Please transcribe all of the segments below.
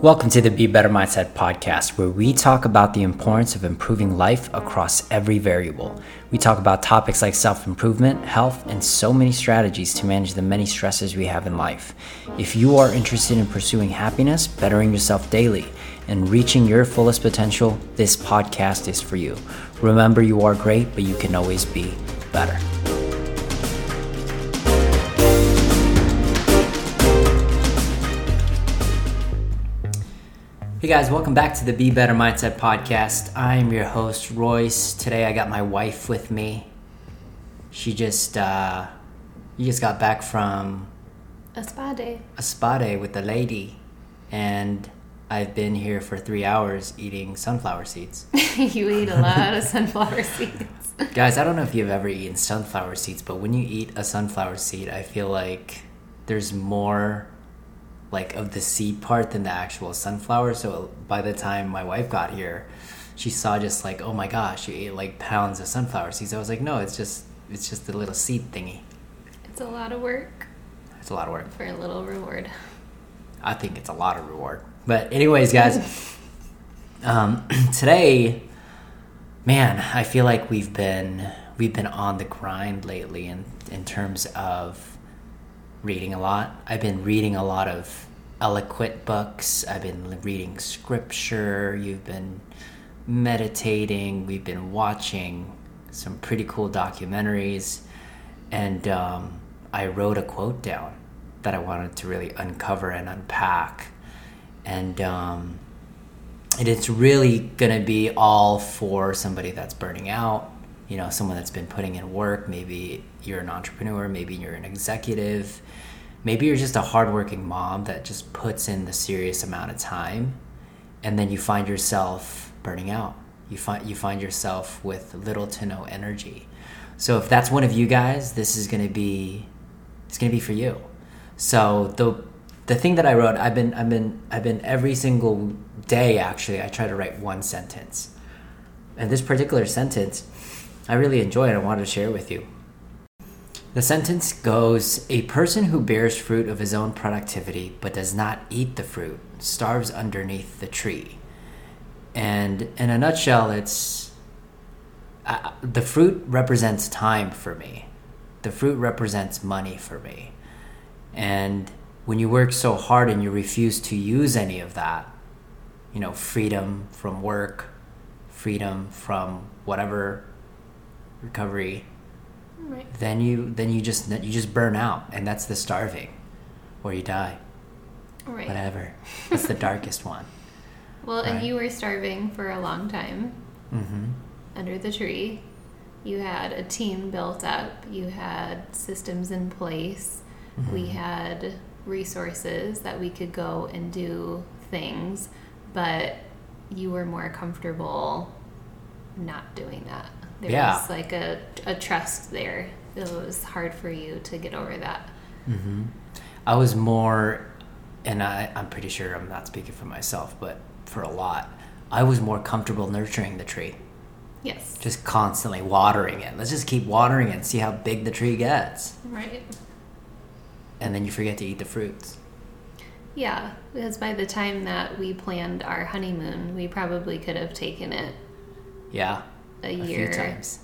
Welcome to the Be Better Mindset podcast, where we talk about the importance of improving life across every variable. We talk about topics like self improvement, health, and so many strategies to manage the many stresses we have in life. If you are interested in pursuing happiness, bettering yourself daily, and reaching your fullest potential, this podcast is for you. Remember, you are great, but you can always be better. Hey guys, welcome back to the Be Better Mindset podcast. I'm your host, Royce. Today I got my wife with me. She just, uh, you just got back from A spa day. a spa day with the lady, and I've been here for three hours eating sunflower seeds. you eat a lot of sunflower seeds. Guys, I don't know if you've ever eaten sunflower seeds, but when you eat a sunflower seed, I feel like there's more like of the seed part than the actual sunflower. So by the time my wife got here, she saw just like, oh my gosh, you ate like pounds of sunflower seeds. I was like, no, it's just it's just a little seed thingy. It's a lot of work It's a lot of work. for a little reward. I think it's a lot of reward. But anyways, guys, um, today, man, I feel like we've been we've been on the grind lately in in terms of reading a lot. I've been reading a lot of eloquent books. I've been reading scripture. You've been meditating. We've been watching some pretty cool documentaries, and um, I wrote a quote down that I wanted to really uncover and unpack, and um, and it's really gonna be all for somebody that's burning out. You know, someone that's been putting in work. Maybe you're an entrepreneur. Maybe you're an executive. Maybe you're just a hardworking mom that just puts in the serious amount of time, and then you find yourself burning out. You find you find yourself with little to no energy. So if that's one of you guys, this is gonna be it's gonna be for you. So the the thing that I wrote, I've been I've been I've been every single day actually I try to write one sentence. And this particular sentence I really enjoy it. I wanted to share it with you. The sentence goes A person who bears fruit of his own productivity but does not eat the fruit starves underneath the tree. And in a nutshell, it's uh, the fruit represents time for me. The fruit represents money for me. And when you work so hard and you refuse to use any of that, you know, freedom from work, freedom from whatever recovery, Right. then you then you just you just burn out, and that's the starving, or you die, Right. whatever. It's the darkest one. Well, and you were starving for a long time Mm-hmm. under the tree. You had a team built up. You had systems in place. We had resources that we could go and do things, but you were more comfortable not doing that. There Yeah. was like a, a trust there. It was hard for you to get over that. Mm-hmm. I was more, and I, I'm pretty sure I'm not speaking for myself, but for a lot, I was more comfortable nurturing the tree, Yes. just constantly watering it. Let's just keep watering it and see how big the tree gets. Right. And then you forget to eat the fruits. Yeah, because by the time that we planned our honeymoon, we probably could have taken it Yeah. A, A year, few times.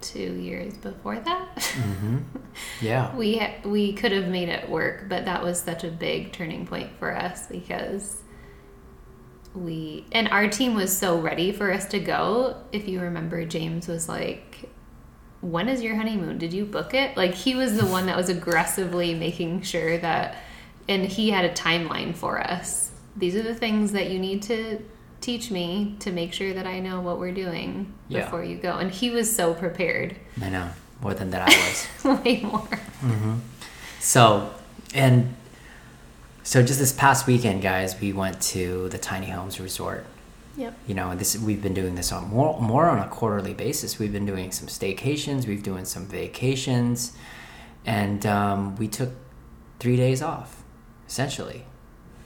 two years before that. Mm-hmm. Yeah. we ha- we could have made it work, but that was such a big turning point for us because we and our team was so ready for us to go. If you remember, James was like, "When is your honeymoon? Did you book it?" Like he was the one that was aggressively making sure that, and he had a timeline for us. These are the things that you need to teach me to make sure that I know what we're doing Yeah. before you go. And he was so prepared, I know. More than that I was. way more. So, and so just this past weekend, guys, we went to the Tiny Homes Resort. Yep. You know, this we've been doing this on more more on a quarterly basis. We've been doing some staycations, we've doing some vacations, and um, we took three days off, essentially,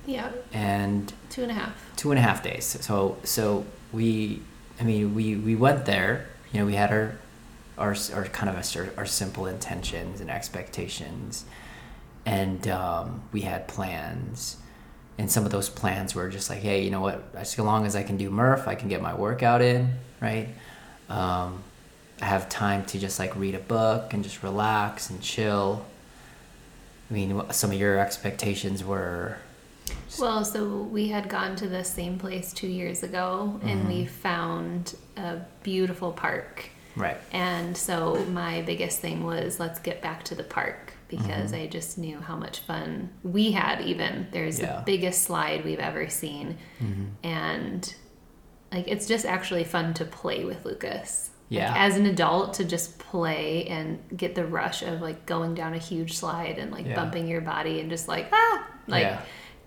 Yeah. and Two and a half. two and a half days. So so we, I mean, we we went there. You know, we had our our our kind of our, our simple intentions and expectations, and um, we had plans. And some of those plans were just like, hey, you know what? As long as I can do Murph, I can get my workout in, right? Um, I have time to just like read a book and just relax and chill. I mean, some of your expectations were Well, so we had gone to the same place two years ago, and we Mm-hmm. found a beautiful park. right. And so my biggest thing was let's get back to the park because Mm-hmm. I just knew how much fun we had. Even there's Yeah. the biggest slide we've ever seen, Mm-hmm. and like it's just actually fun to play with Lucas. Like, Yeah. as an adult, to just play and get the rush of like going down a huge slide and like Yeah. bumping your body and just like ah like Yeah.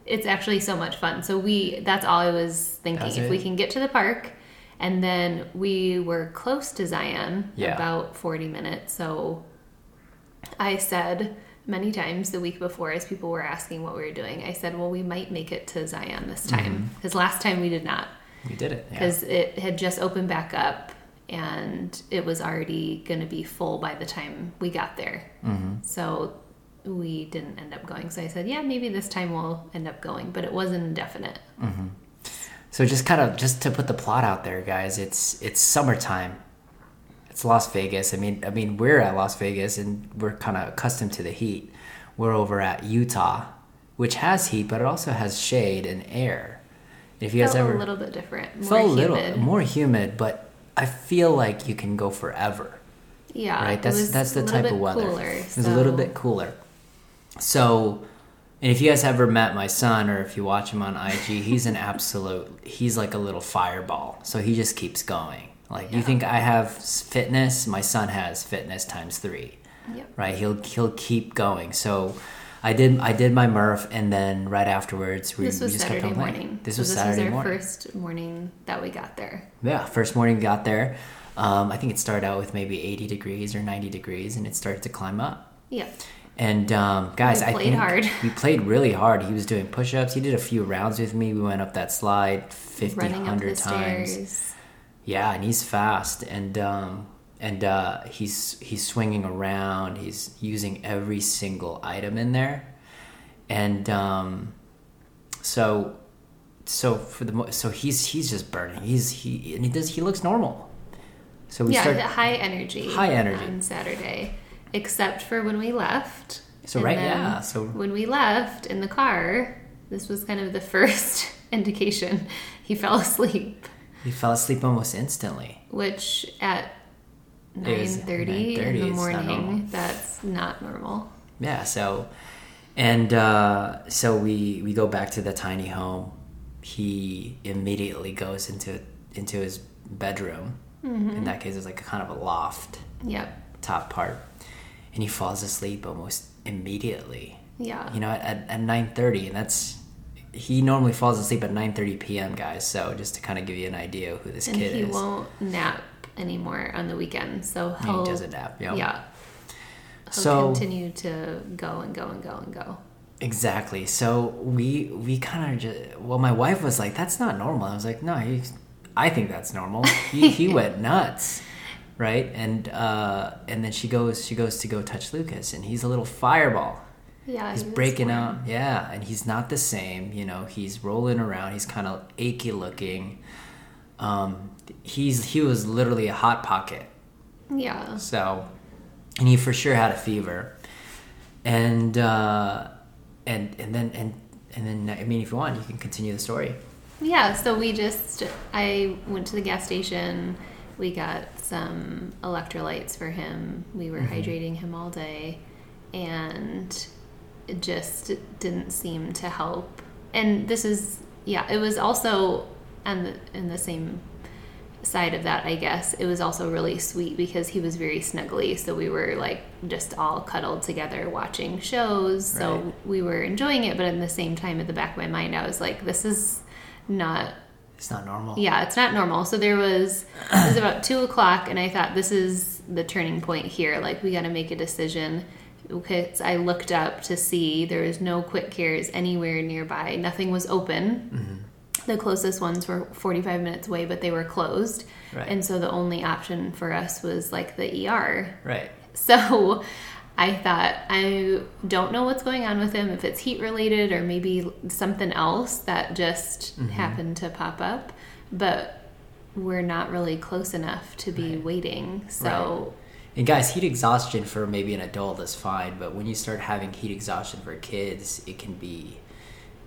It's actually so much fun. So we that's all I was thinking. That's if it. we can get to the park and then we were close to Zion, Yeah. about 40 minutes. So I said many times the week before as people were asking what we were doing, I said, "Well, we might make it to Zion this time because last time we did not We did it. Mm-hmm. Yeah. because it had just opened back up and it was already going to be full by the time we got there. Mm-hmm. So we didn't end up going. So I said, yeah, maybe this time we'll end up going, but it wasn't indefinite. Mm-hmm. So just kind of just to put the plot out there, guys. It's it's summertime. It's Las Vegas. I mean, I mean, we're at Las Vegas and we're kind of accustomed to the heat. We're over at Utah, which has heat, but it also has shade and air. If you guys Felt ever a little bit different, more felt a little more humid, but I feel like you can go forever. yeah, right? That's that's the type of weather. Cooler, it was a little bit cooler. So, and if you guys ever met my son, or if you watch him on IG, he's an absolute. He's like a little fireball. So he just keeps going. Like you think I have fitness, my son has fitness times three. Yep. Right? He'll he'll keep going. So. I did I did my Murph and then right afterwards we, This we was just Saturday kept on playing. morning. This So was Saturday our morning. first morning that we got there. Yeah, first morning we got there. Um, I think it started out with maybe 80 degrees or 90 degrees, and it started to climb up. Yep. And um, guys, I played think hard. we played really hard. He was doing push-ups. He did a few rounds with me. We went up that slide 50, Running 100 times. stairs. Yeah, and he's fast, and um, and uh, he's he's swinging around. He's using every single item in there, and um, so so for the mo- so he's he's just burning. He's he and he does he looks normal. So we yeah, start high energy. High energy. on Saturday, except for when we left. So And right, yeah, so- when we left in the car, this was kind of the first indication he fell asleep, he fell asleep almost instantly. which at nine thirty 9:30, in the it's not morning, that's not normal. Yeah, so and uh, so we we go back to the tiny home. He immediately goes into into his bedroom. In that case, it's like a kind of a loft Yep. top part, and he falls asleep almost immediately. Yeah. You know, at at nine thirty, and that's he normally falls asleep at nine thirty p.m. Guys, so just to kind of give you an idea who this and kid he is. He won't nap anymore on the weekend, so he he'll doesn't nap. know? yeah. He'll So- continue to go and go and go and go. Exactly. So we we kind of just well, my wife was like, "That's not normal." I was like, "No, he, I think that's normal." He he went nuts, right? And uh, and then she goes she goes to go touch Lucas, and he's a little fireball. Yeah, He's he breaking out, yeah, and he's not the same. You know, he's rolling around. He's kind of achy looking. Um, he's he was literally a hot pocket. Yeah. So, and he for sure had a fever, and uh, and and then and and then I mean, if you want, you can continue the story. Yeah, so we just I went to the gas station. We got some electrolytes for him. We were mm-hmm. hydrating him all day and it just didn't seem to help. And this is yeah, it was also on the in the same side of that, I guess. It was also really sweet because he was very snuggly, so we were like just all cuddled together watching shows. So we were enjoying it, but at the same time at the back of my mind I was like this is not It's not normal. yeah, it's not normal. So there was it was about two o'clock, and I thought this is the turning point here. Like we got to make a decision. Because I looked up to see there was no quick cares anywhere nearby. Nothing was open. The closest ones were 45 minutes away, but they were closed. Right. And so the only option for us was like the ER. Right. So I thought, I don't know what's going on with him, if it's heat related or maybe something else that just Mm-hmm. happened to pop up. But we're not really close enough to be waiting. So, And guys, heat exhaustion for maybe an adult is fine, but when you start having heat exhaustion for kids, it can be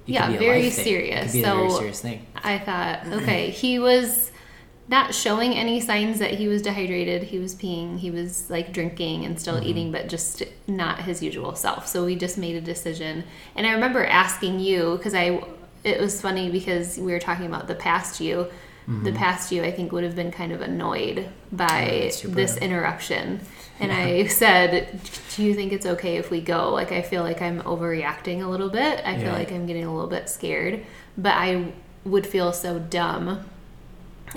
it Yeah, can be very life thing. It serious. can be a very So- serious thing. I thought, okay, he was not showing any signs that he was dehydrated. He was peeing, he was like drinking and still mm-hmm. eating, but just not his usual self. So we just made a decision. And I remember asking you because I, it was funny because we were talking about the past you. The mm-hmm. past you, I think, would have been kind of annoyed by super this interruption. And I said, Do you think it's okay if we go? Like, I feel like I'm overreacting a little bit. I feel Yeah. like I'm getting a little bit scared. But I would feel so dumb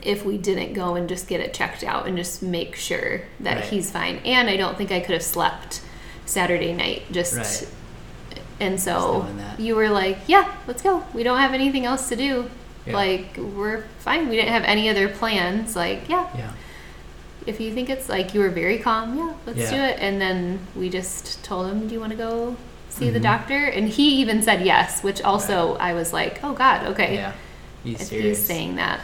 if we didn't go and just get it checked out and just make sure that Right. he's fine. And I don't think I could have slept Saturday night just. Right. And so that. you were like, yeah, let's go. We don't have anything else to do. Yeah. Like, we're fine. We didn't have any other plans. Like, yeah, Yeah. if you think it's like you were very calm, yeah, let's Yeah. do it. And then we just told him, do you want to go see the Mhm. doctor? And he even said yes, which also I was like, oh God, okay. Yeah. Serious? he's saying that.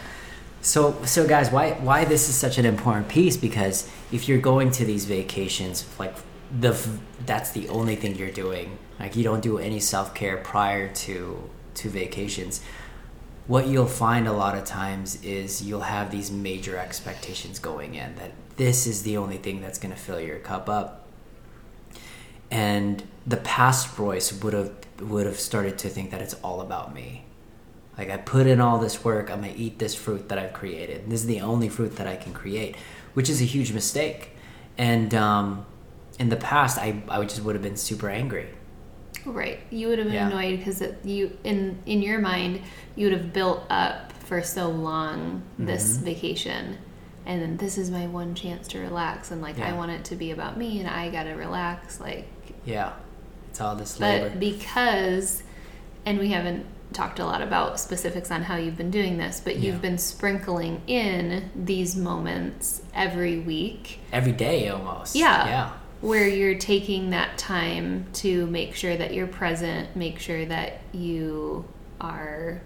So, so guys, why why this is such an important piece? Because if you're going to these vacations, like the that's the only thing you're doing. Like you don't do any self care prior to to vacations. What you'll find a lot of times is you'll have these major expectations going in that this is the only thing that's going to fill your cup up. And the past Royce would have would have started to think that it's all about me. Like I put in all this work, I'm gonna eat this fruit that I've created. This is the only fruit that I can create, which is a huge mistake. And um, in the past, I I would just would have been super angry. Right. You would have been Yeah. annoyed because you in in your mind you would have built up for so long this Mm-hmm. vacation. And then this is my one chance to relax and like I want it to be about me and I got to relax like Yeah, it's all this labor. but because and we haven't talked a lot about specifics on how you've been doing this, but you've Yeah. been sprinkling in these moments every week Every day almost. Yeah. Yeah. where you're taking that time to make sure that you're present, make sure that you are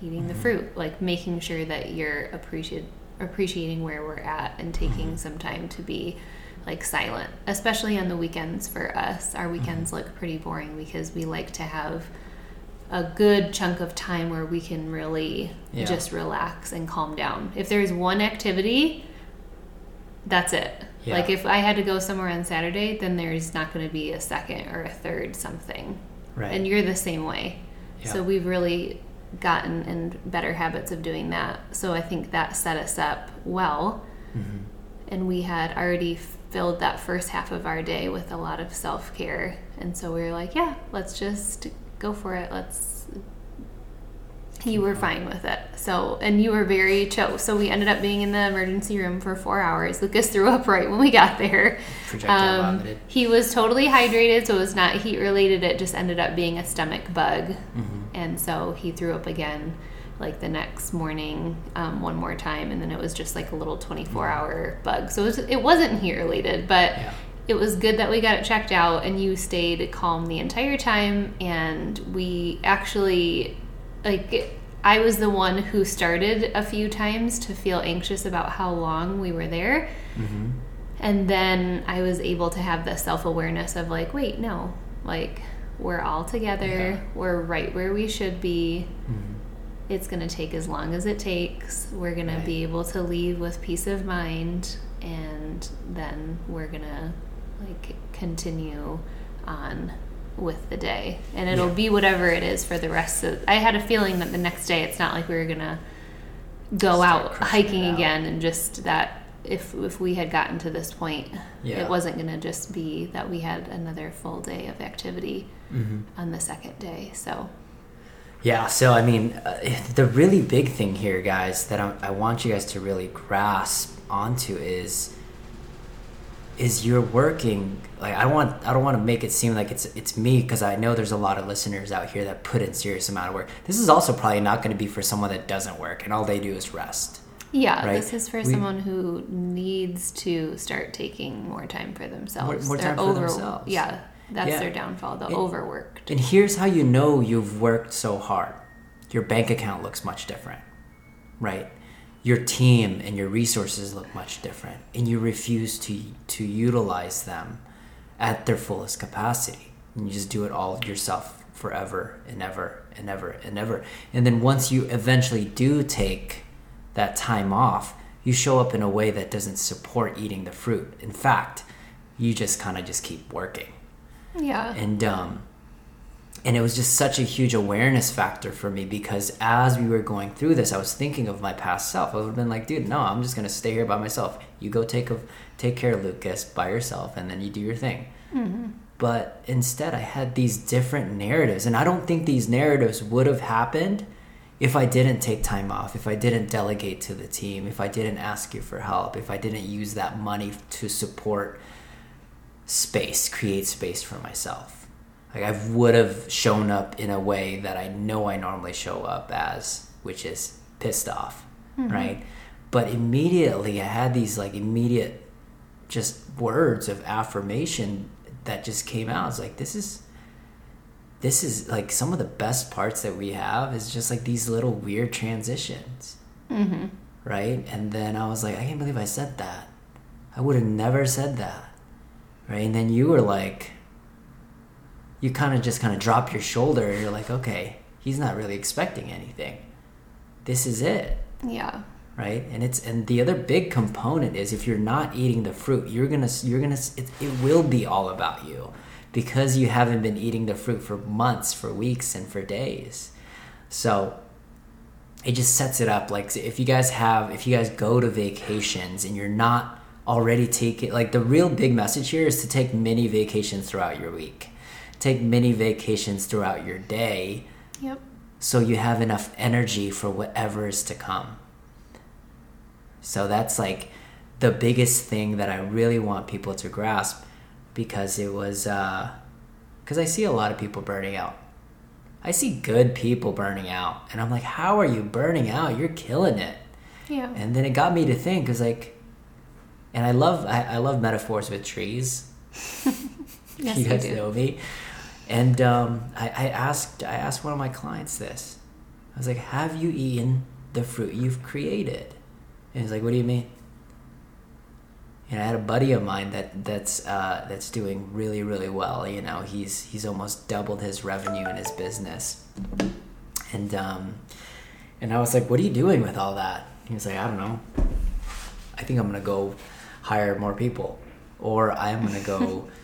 eating Mm-hmm. the fruit, like making sure that you're appreciate, appreciating where we're at and taking Mm-hmm. some time to be like silent, especially on the weekends for us. Our weekends Mm-hmm. look pretty boring because we like to have a good chunk of time where we can really Yeah. just relax and calm down. If there's one activity, that's it. Yeah. Like if I had to go somewhere on Saturday, then there's not going to be a second or a third something. Right. And you're the same way. Yeah. So we've really gotten in better habits of doing that. So I think that set us up well. Mm-hmm. And we had already filled that first half of our day with a lot of self care. And so we were like, yeah, let's just go for it. Let's. You were fine with it. So, and you were very chill. So we ended up being in the emergency room for four hours. Lucas threw up right when we got there. Projectile Um, vomited. he was totally hydrated, so it was not heat related. It just ended up being a stomach bug. Mm-hmm. And so he threw up again like the next morning um, one more time. And then it was just like a little 24 hour bug. So it, was, it wasn't heat related, but Yeah. It was good that we got it checked out and you stayed calm the entire time. And we actually, like, I was the one who started a few times to feel anxious about how long we were there. Mm-hmm. And then I was able to have the self awareness of like, wait, no, like we're all together. Yeah. We're right where we should be. Mm-hmm. It's going to take as long as it takes. We're going Right. to be able to leave with peace of mind. And then we're going to like continue on with the day. And it'll Yeah. be whatever it is for the rest of I had a feeling that the next day it's not like we were to go Start out hiking out. again and just that if if we had gotten to this point Yeah. it wasn't to just be that we had another full day of activity Mm-hmm. on the second day so Yeah, so I mean, uh, the really big thing here, guys, that I, I want you guys to really grasp onto is is you're working like I don't want I don't want to make it seem like it's it's me because I know there's a lot of listeners out here that put in serious amount of work. This is also probably not going to be for someone that doesn't work and all they do is rest. Yeah, Right. this is for We- someone who needs to start taking more time for themselves. more They're time for themselves. Yeah, that's Yeah. their downfall. They're overworked. And here's how you know you've worked so hard. Your bank account looks much different, right? Your team and your resources look much different, and you refuse to to utilize them at their fullest capacity. And you just do it all yourself forever and ever and ever and ever. And then once you eventually do take that time off, you show up in a way that doesn't support eating the fruit. In fact, you just kind of just keep working Yeah. and um and it was just such a huge awareness factor for me because as we were going through this i was thinking of my past self. I would have been like dude no i'm just going to stay here by myself. You go take a, take care of lucas by yourself and then you do your thing. Mm-hmm. But instead i had these different narratives and i don't think these narratives would have happened if i didn't take time off if i didn't delegate to the team if i didn't ask you for help if i didn't use that money to support space, create space for myself. Like I would have shown up in a way that I know I normally show up as, which is pissed off, right? But immediately I had these like immediate just words of affirmation that just came out. It's like this is this is like some of the best parts that we have is just like these little weird transitions. Mm-hmm. Right? And then I was like, I can't believe I said that. I would have never said that right? And then you were like, you kind of just kind of drop your shoulder and you're like, okay, he's not really expecting anything. This is it, Yeah. right? And it's and the other big component is if you're not eating the fruit, you're gonna you're gonna it, it will be all about you because you haven't been eating the fruit for months, for weeks, and for days. So it just sets it up like if you guys have if you guys go to vacations and you're not already taking like the real big message here is to take mini vacations throughout your week take mini vacations throughout your day. Yep. so you have enough energy for whatever is to come. So that's like the biggest thing that i really want people to grasp because it was uh because i see a lot of people burning out. I see good people burning out and i'm like how are you burning out? You're killing it. Yeah. and then it got me to think because like and i love I, I love metaphors with trees. Yes, you guys do. know me and um, I, I asked i asked one of my clients this i was like have you eaten the fruit you've created and he's like what do you mean and I had a buddy of mine that that's uh, that's doing really really well. You know, he's he's almost doubled his revenue in his business, and um, and I was like, "What are you doing with all that?" He was like, "I don't know. I think I'm gonna go hire more people, or I'm gonna go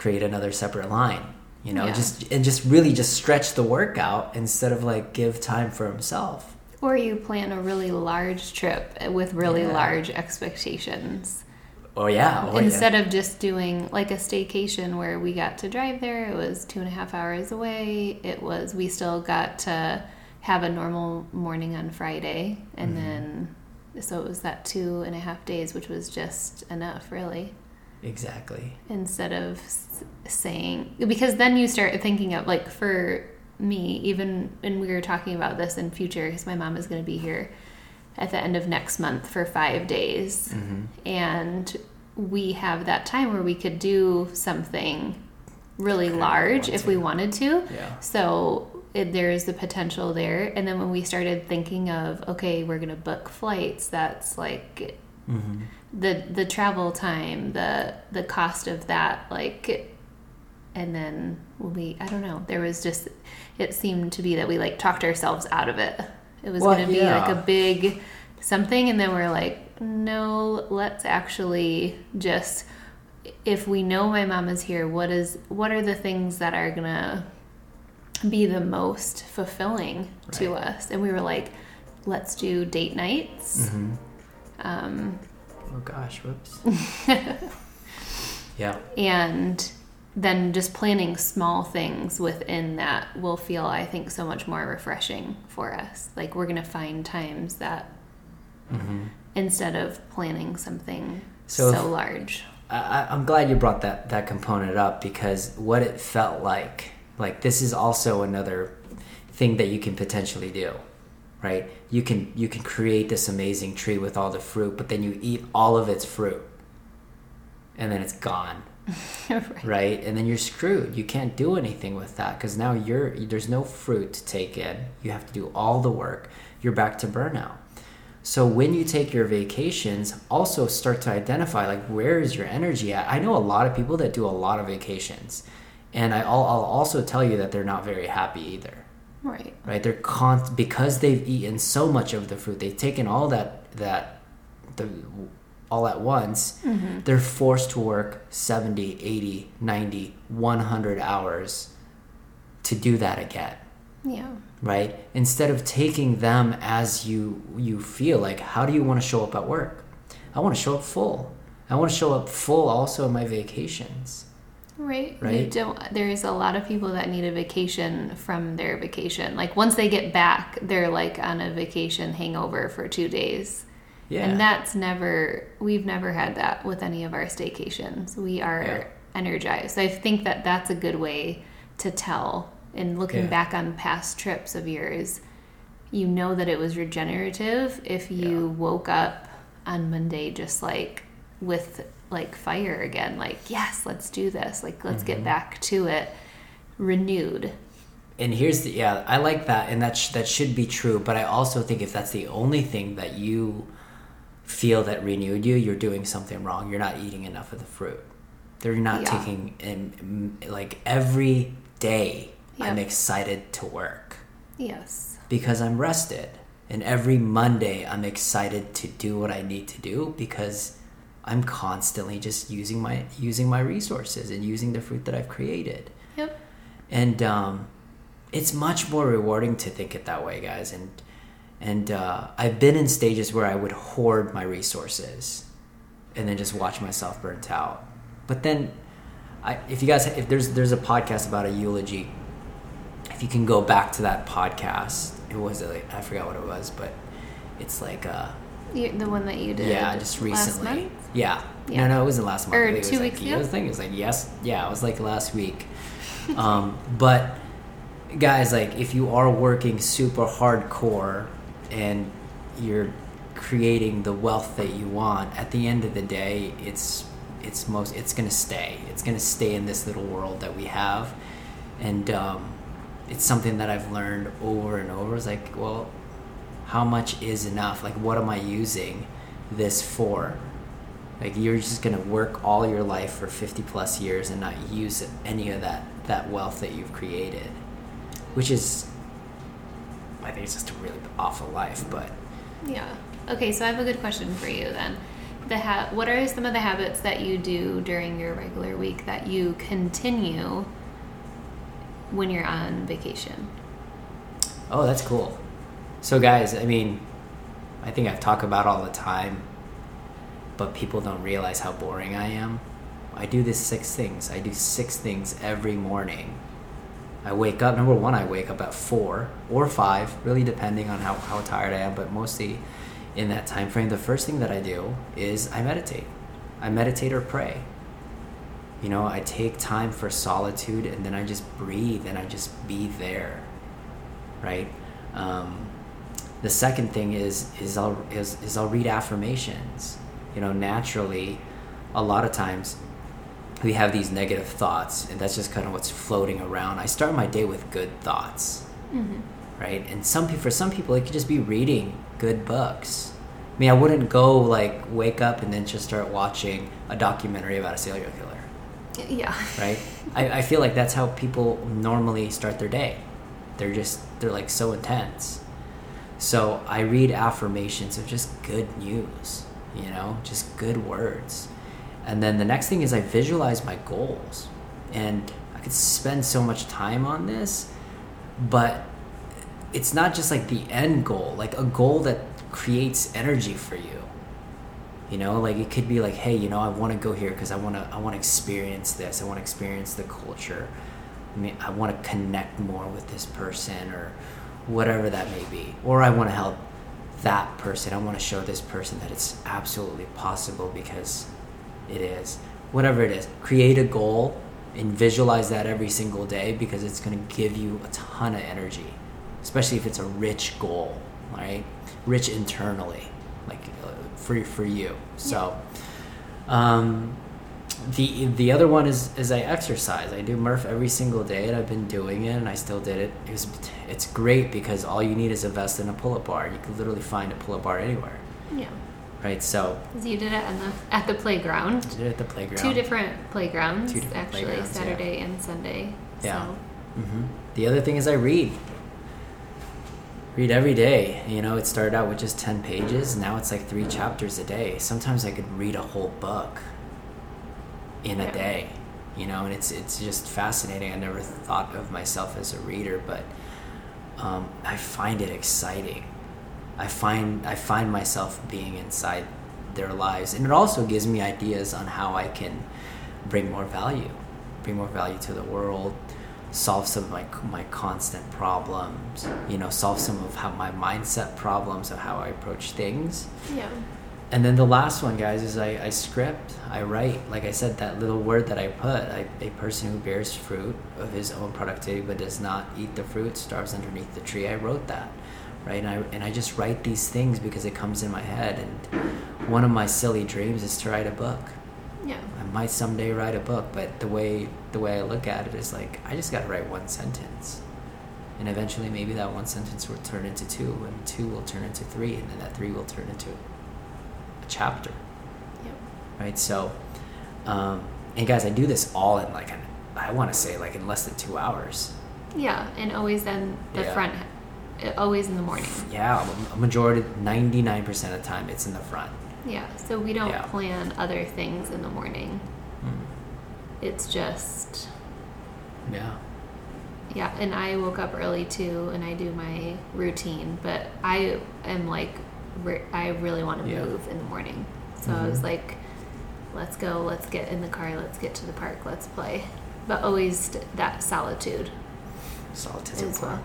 create another separate line." You know, Yeah. just and just really just stretch the workout instead of like give time for himself. Or you plan a really large trip with really Yeah. large expectations. Oh yeah, oh, yeah. Instead of just doing like a staycation where we got to drive there, it was two and a half hours away. It was, we still got to have a normal morning on Friday. And Mm-hmm. then, so it was that two and a half days, which was just enough, really. Exactly. instead of saying because then you start thinking of like for me even and we were talking about this in future because my mom is going to be here at the end of next month for five days Mm-hmm. and we have that time where we could do something really large if we wanted to Yeah. so it, there is the potential there and then when we started thinking of okay we're going to book flights that's like Mm-hmm. the the travel time, the the cost of that, like, and then we I don't know. There was just it seemed to be that we like talked ourselves out of it. It was Well, going to be yeah. like a big something, and then we're like, no, let's actually just if we know my mom is here, what is what are the things that are gonna be the most fulfilling to us? And we were like, let's do date nights. Mm-hmm. Um, Oh gosh, whoops. yeah. and then just planning small things within that will feel i think so much more refreshing for us like we're gonna find times that Mm-hmm. instead of planning something So so, if- large I- I'm glad you brought that that component up because what it felt like, like this is also another thing that you can potentially do, right? You can you can create this amazing tree with all the fruit, but then you eat all of its fruit, and then it's gone, right. right? And then you're screwed. You can't do anything with that because now you're there's no fruit to take in. You have to do all the work. You're back to burnout. So when you take your vacations, also start to identify like where is your energy at. I know a lot of people that do a lot of vacations, and I, I'll, I'll also tell you that they're not very happy either Right. right? They're con because they've eaten so much of the fruit they've taken all that that the all at once mm-hmm. they're forced to work 70 80 90 100 hours to do that again. Yeah. right? Instead of taking them as you you feel like how do you want to show up at work? I want to show up full. I want to show up full also in my vacations Right. You Right? don't there's a lot of people that need a vacation from their vacation. Like once they get back, they're like on a vacation hangover for 2 days. yeah And that's never we've never had that with any of our staycations. We are Yeah. energized. So I think that that's a good way to tell in looking Yeah. back on past trips of yours. You know that it was regenerative if you woke up on Monday just like with like fire again like yes, let's do this. Like let's Mm-hmm. get back to it renewed. and here's the yeah i like that and that sh- that should be true but i also think if that's the only thing that you feel that renewed you you're doing something wrong you're not eating enough of the fruit they're not Yeah. taking and like every day i'm excited to work Yes. because i'm rested and every monday i'm excited to do what i need to do because i'm constantly just using my using my resources and using the fruit that i've created Yep. and um, it's much more rewarding to think it that way guys and and uh, i've been in stages where i would hoard my resources and then just watch myself burnt out but then I, if you guys if there's there's a podcast about a eulogy if you can go back to that podcast it was like i forgot what it was but it's like uh the one that you did yeah just recently? Yeah. Yeah. no no it wasn't last month. Or it two was weeks like, ago? I think it was like yes yeah it was like last week. Um, but guys like if you are working super hardcore and you're creating the wealth that you want at the end of the day it's it's most it's gonna stay. It's gonna stay in this little world that we have. And um, it's something that i've learned over and over. It's like well how much is enough? Like what am i using this for like you're just gonna work all your life for 50 plus years and not use any of that that wealth that you've created which is i think it's just a really awful life but Yeah. Okay, so I have a good question for you then. The ha- what are some of the habits that you do during your regular week that you continue when you're on vacation? Oh, that's cool. So, guys, I mean, I think I've talked about all the time, but people don't realize how boring I am. I do this six things. I do six things every morning. I wake up, number one, I wake up at four or five, really depending on how, how tired I am, but mostly in that time frame. The first thing that I do is I meditate. I meditate or pray. You know, I take time for solitude and then I just breathe and I just be there right? Um, the second thing is is I'll is, is I'll read affirmations. You know, naturally, a lot of times we have these negative thoughts, and that's just kind of what's floating around. I start my day with good thoughts, mm-hmm. right? And some people, for some people, it could just be reading good books. I mean, I wouldn't go like wake up and then just start watching a documentary about a serial killer Yeah. right? I, I feel like that's how people normally start their day. They're just they're like so intense. So I read affirmations of just good news, you know, just good words. And then the next thing is I visualize my goals. And I could spend so much time on this, but it's not just like the end goal, like a goal that creates energy for you you know like it could be like hey you know i want to go here because i want to i want to experience this i want to experience the culture i mean i want to connect more with this person or whatever that may be or i want to help that person i want to show this person that it's absolutely possible because it is whatever it is create a goal and visualize that every single day because it's going to give you a ton of energy especially if it's a rich goal right? Rich internally, like uh, for for you. So, um, the the other one is is I exercise. I do Murph every single day, and I've been doing it, and I still did it. It was it's great because all you need is a vest and a pull up bar. You can literally find a pull up bar anywhere, Yeah. right? So. you did it in the, at the playground. I did it at the playground. Two different playgrounds, Two different actually, playgrounds, yeah. Saturday and Sunday. Yeah. So, hmm The other thing is I read. Read every day. You know, it started out with just 10 pages. Now it's like three chapters a day. Sometimes I could read a whole book in a day. You know, and it's it's just fascinating. I never thought of myself as a reader, but um, I find it exciting. I find I find myself being inside their lives, and it also gives me ideas on how I can bring more value, bring more value to the world, solve some of my my constant problems. You know, solve some of how my mindset problems of how I approach things. yeah. And then the last one, guys, is I, I script, I write. Like I said, that little word that I put, I, a person who bears fruit of his own productivity but does not eat the fruit starves underneath the tree. I wrote that, right? And I, and I just write these things because it comes in my head. And one of my silly dreams is to write a book. Yeah. I might someday write a book, but the way the way I look at it is like I just got to write one sentence, and eventually maybe that one sentence will turn into two, and two will turn into three, and then that three will turn into chapter, Yep. right? So, um, and guys, I do this all in like an I want to say like in less than two hours. Yeah. And always then the Yeah. front, uh, always in the morning. Yeah, a majority, ninety nine percent of the time, it's in the front. Yeah. So we don't Yeah. plan other things in the morning. Mm. It's just Yeah. Yeah, and I woke up early too, and I do my routine. But I am like, re- I really want to Yeah. move in the morning. So I was Mhm. like, let's go, let's get in the car, let's get to the park, let's play. But always that solitude Solitude as well.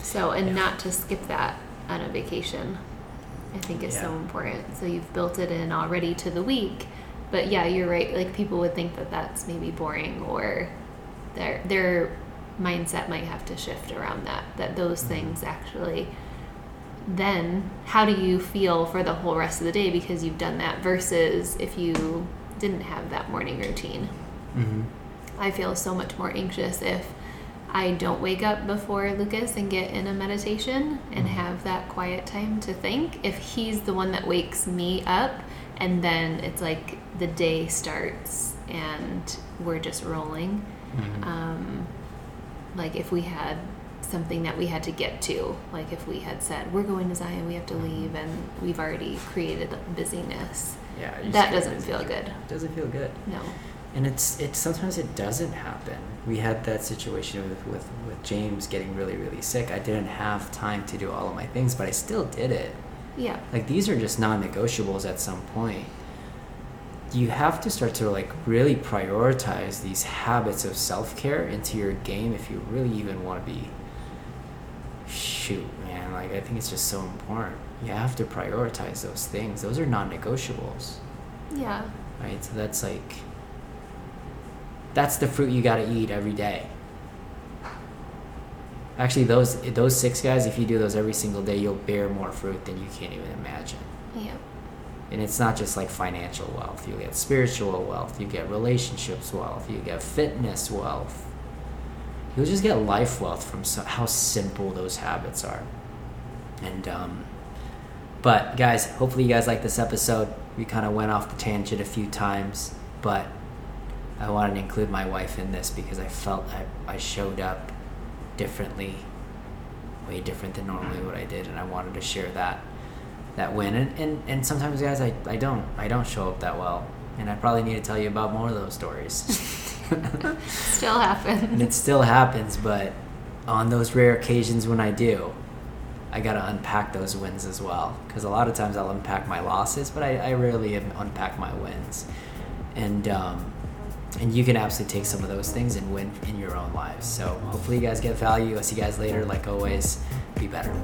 So, and Yeah. not to skip that on a vacation, I think is so important. So you've built it in already to the week. But yeah, you're right. Like people would think that that's maybe boring or their their mindset might have to shift around that. That those Mhm. things actually. Then how do you feel for the whole rest of the day because you've done that versus if you didn't have that morning routine. Mm-hmm. I feel so much more anxious if I don't wake up before Lucas and get in a meditation and Mhm. have that quiet time to think. If he's the one that wakes me up and then it's like the day starts and we're just rolling. Mm-hmm. Um, like if we had something that we had to get to, like if we had said, we're going to Zion, we have to mm-hmm. leave, and we've already created busyness, yeah, that doesn't busy. feel good. Doesn't feel good. No. and it's it sometimes it doesn't happen we had that situation with, with with james getting really really sick i didn't have time to do all of my things but i still did it Yeah. like these are just non-negotiables at some point you have to start to like really prioritize these habits of self-care into your game if you really even want to be shoot man like i think it's just so important you have to prioritize those things those are non-negotiables Yeah. right? So that's like that's the fruit you got to eat every day. Actually, those those six guys, if you do those every single day, you'll bear more fruit than you can't even imagine. Yeah. And it's not just like financial wealth. You get spiritual wealth. You get relationships wealth. You get fitness wealth. You'll just get life wealth from so, how simple those habits are. And um, but guys, hopefully you guys like this episode. We kind of went off the tangent a few times, but I wanted to include my wife in this because I felt I, I showed up differently, way different than normally what I did, and I wanted to share that that win. And, and, and sometimes, guys, I, I don't I don't show up that well, and I probably need to tell you about more of those stories. Still happen. and it still happens, but on those rare occasions when I do, I gotta unpack those wins as well. Because a lot of times I'll unpack my losses, but I, I rarely unpack my wins. And um, and you can absolutely take some of those things and win in your own lives. So hopefully you guys get value. I'll see you guys later. Like always, be better.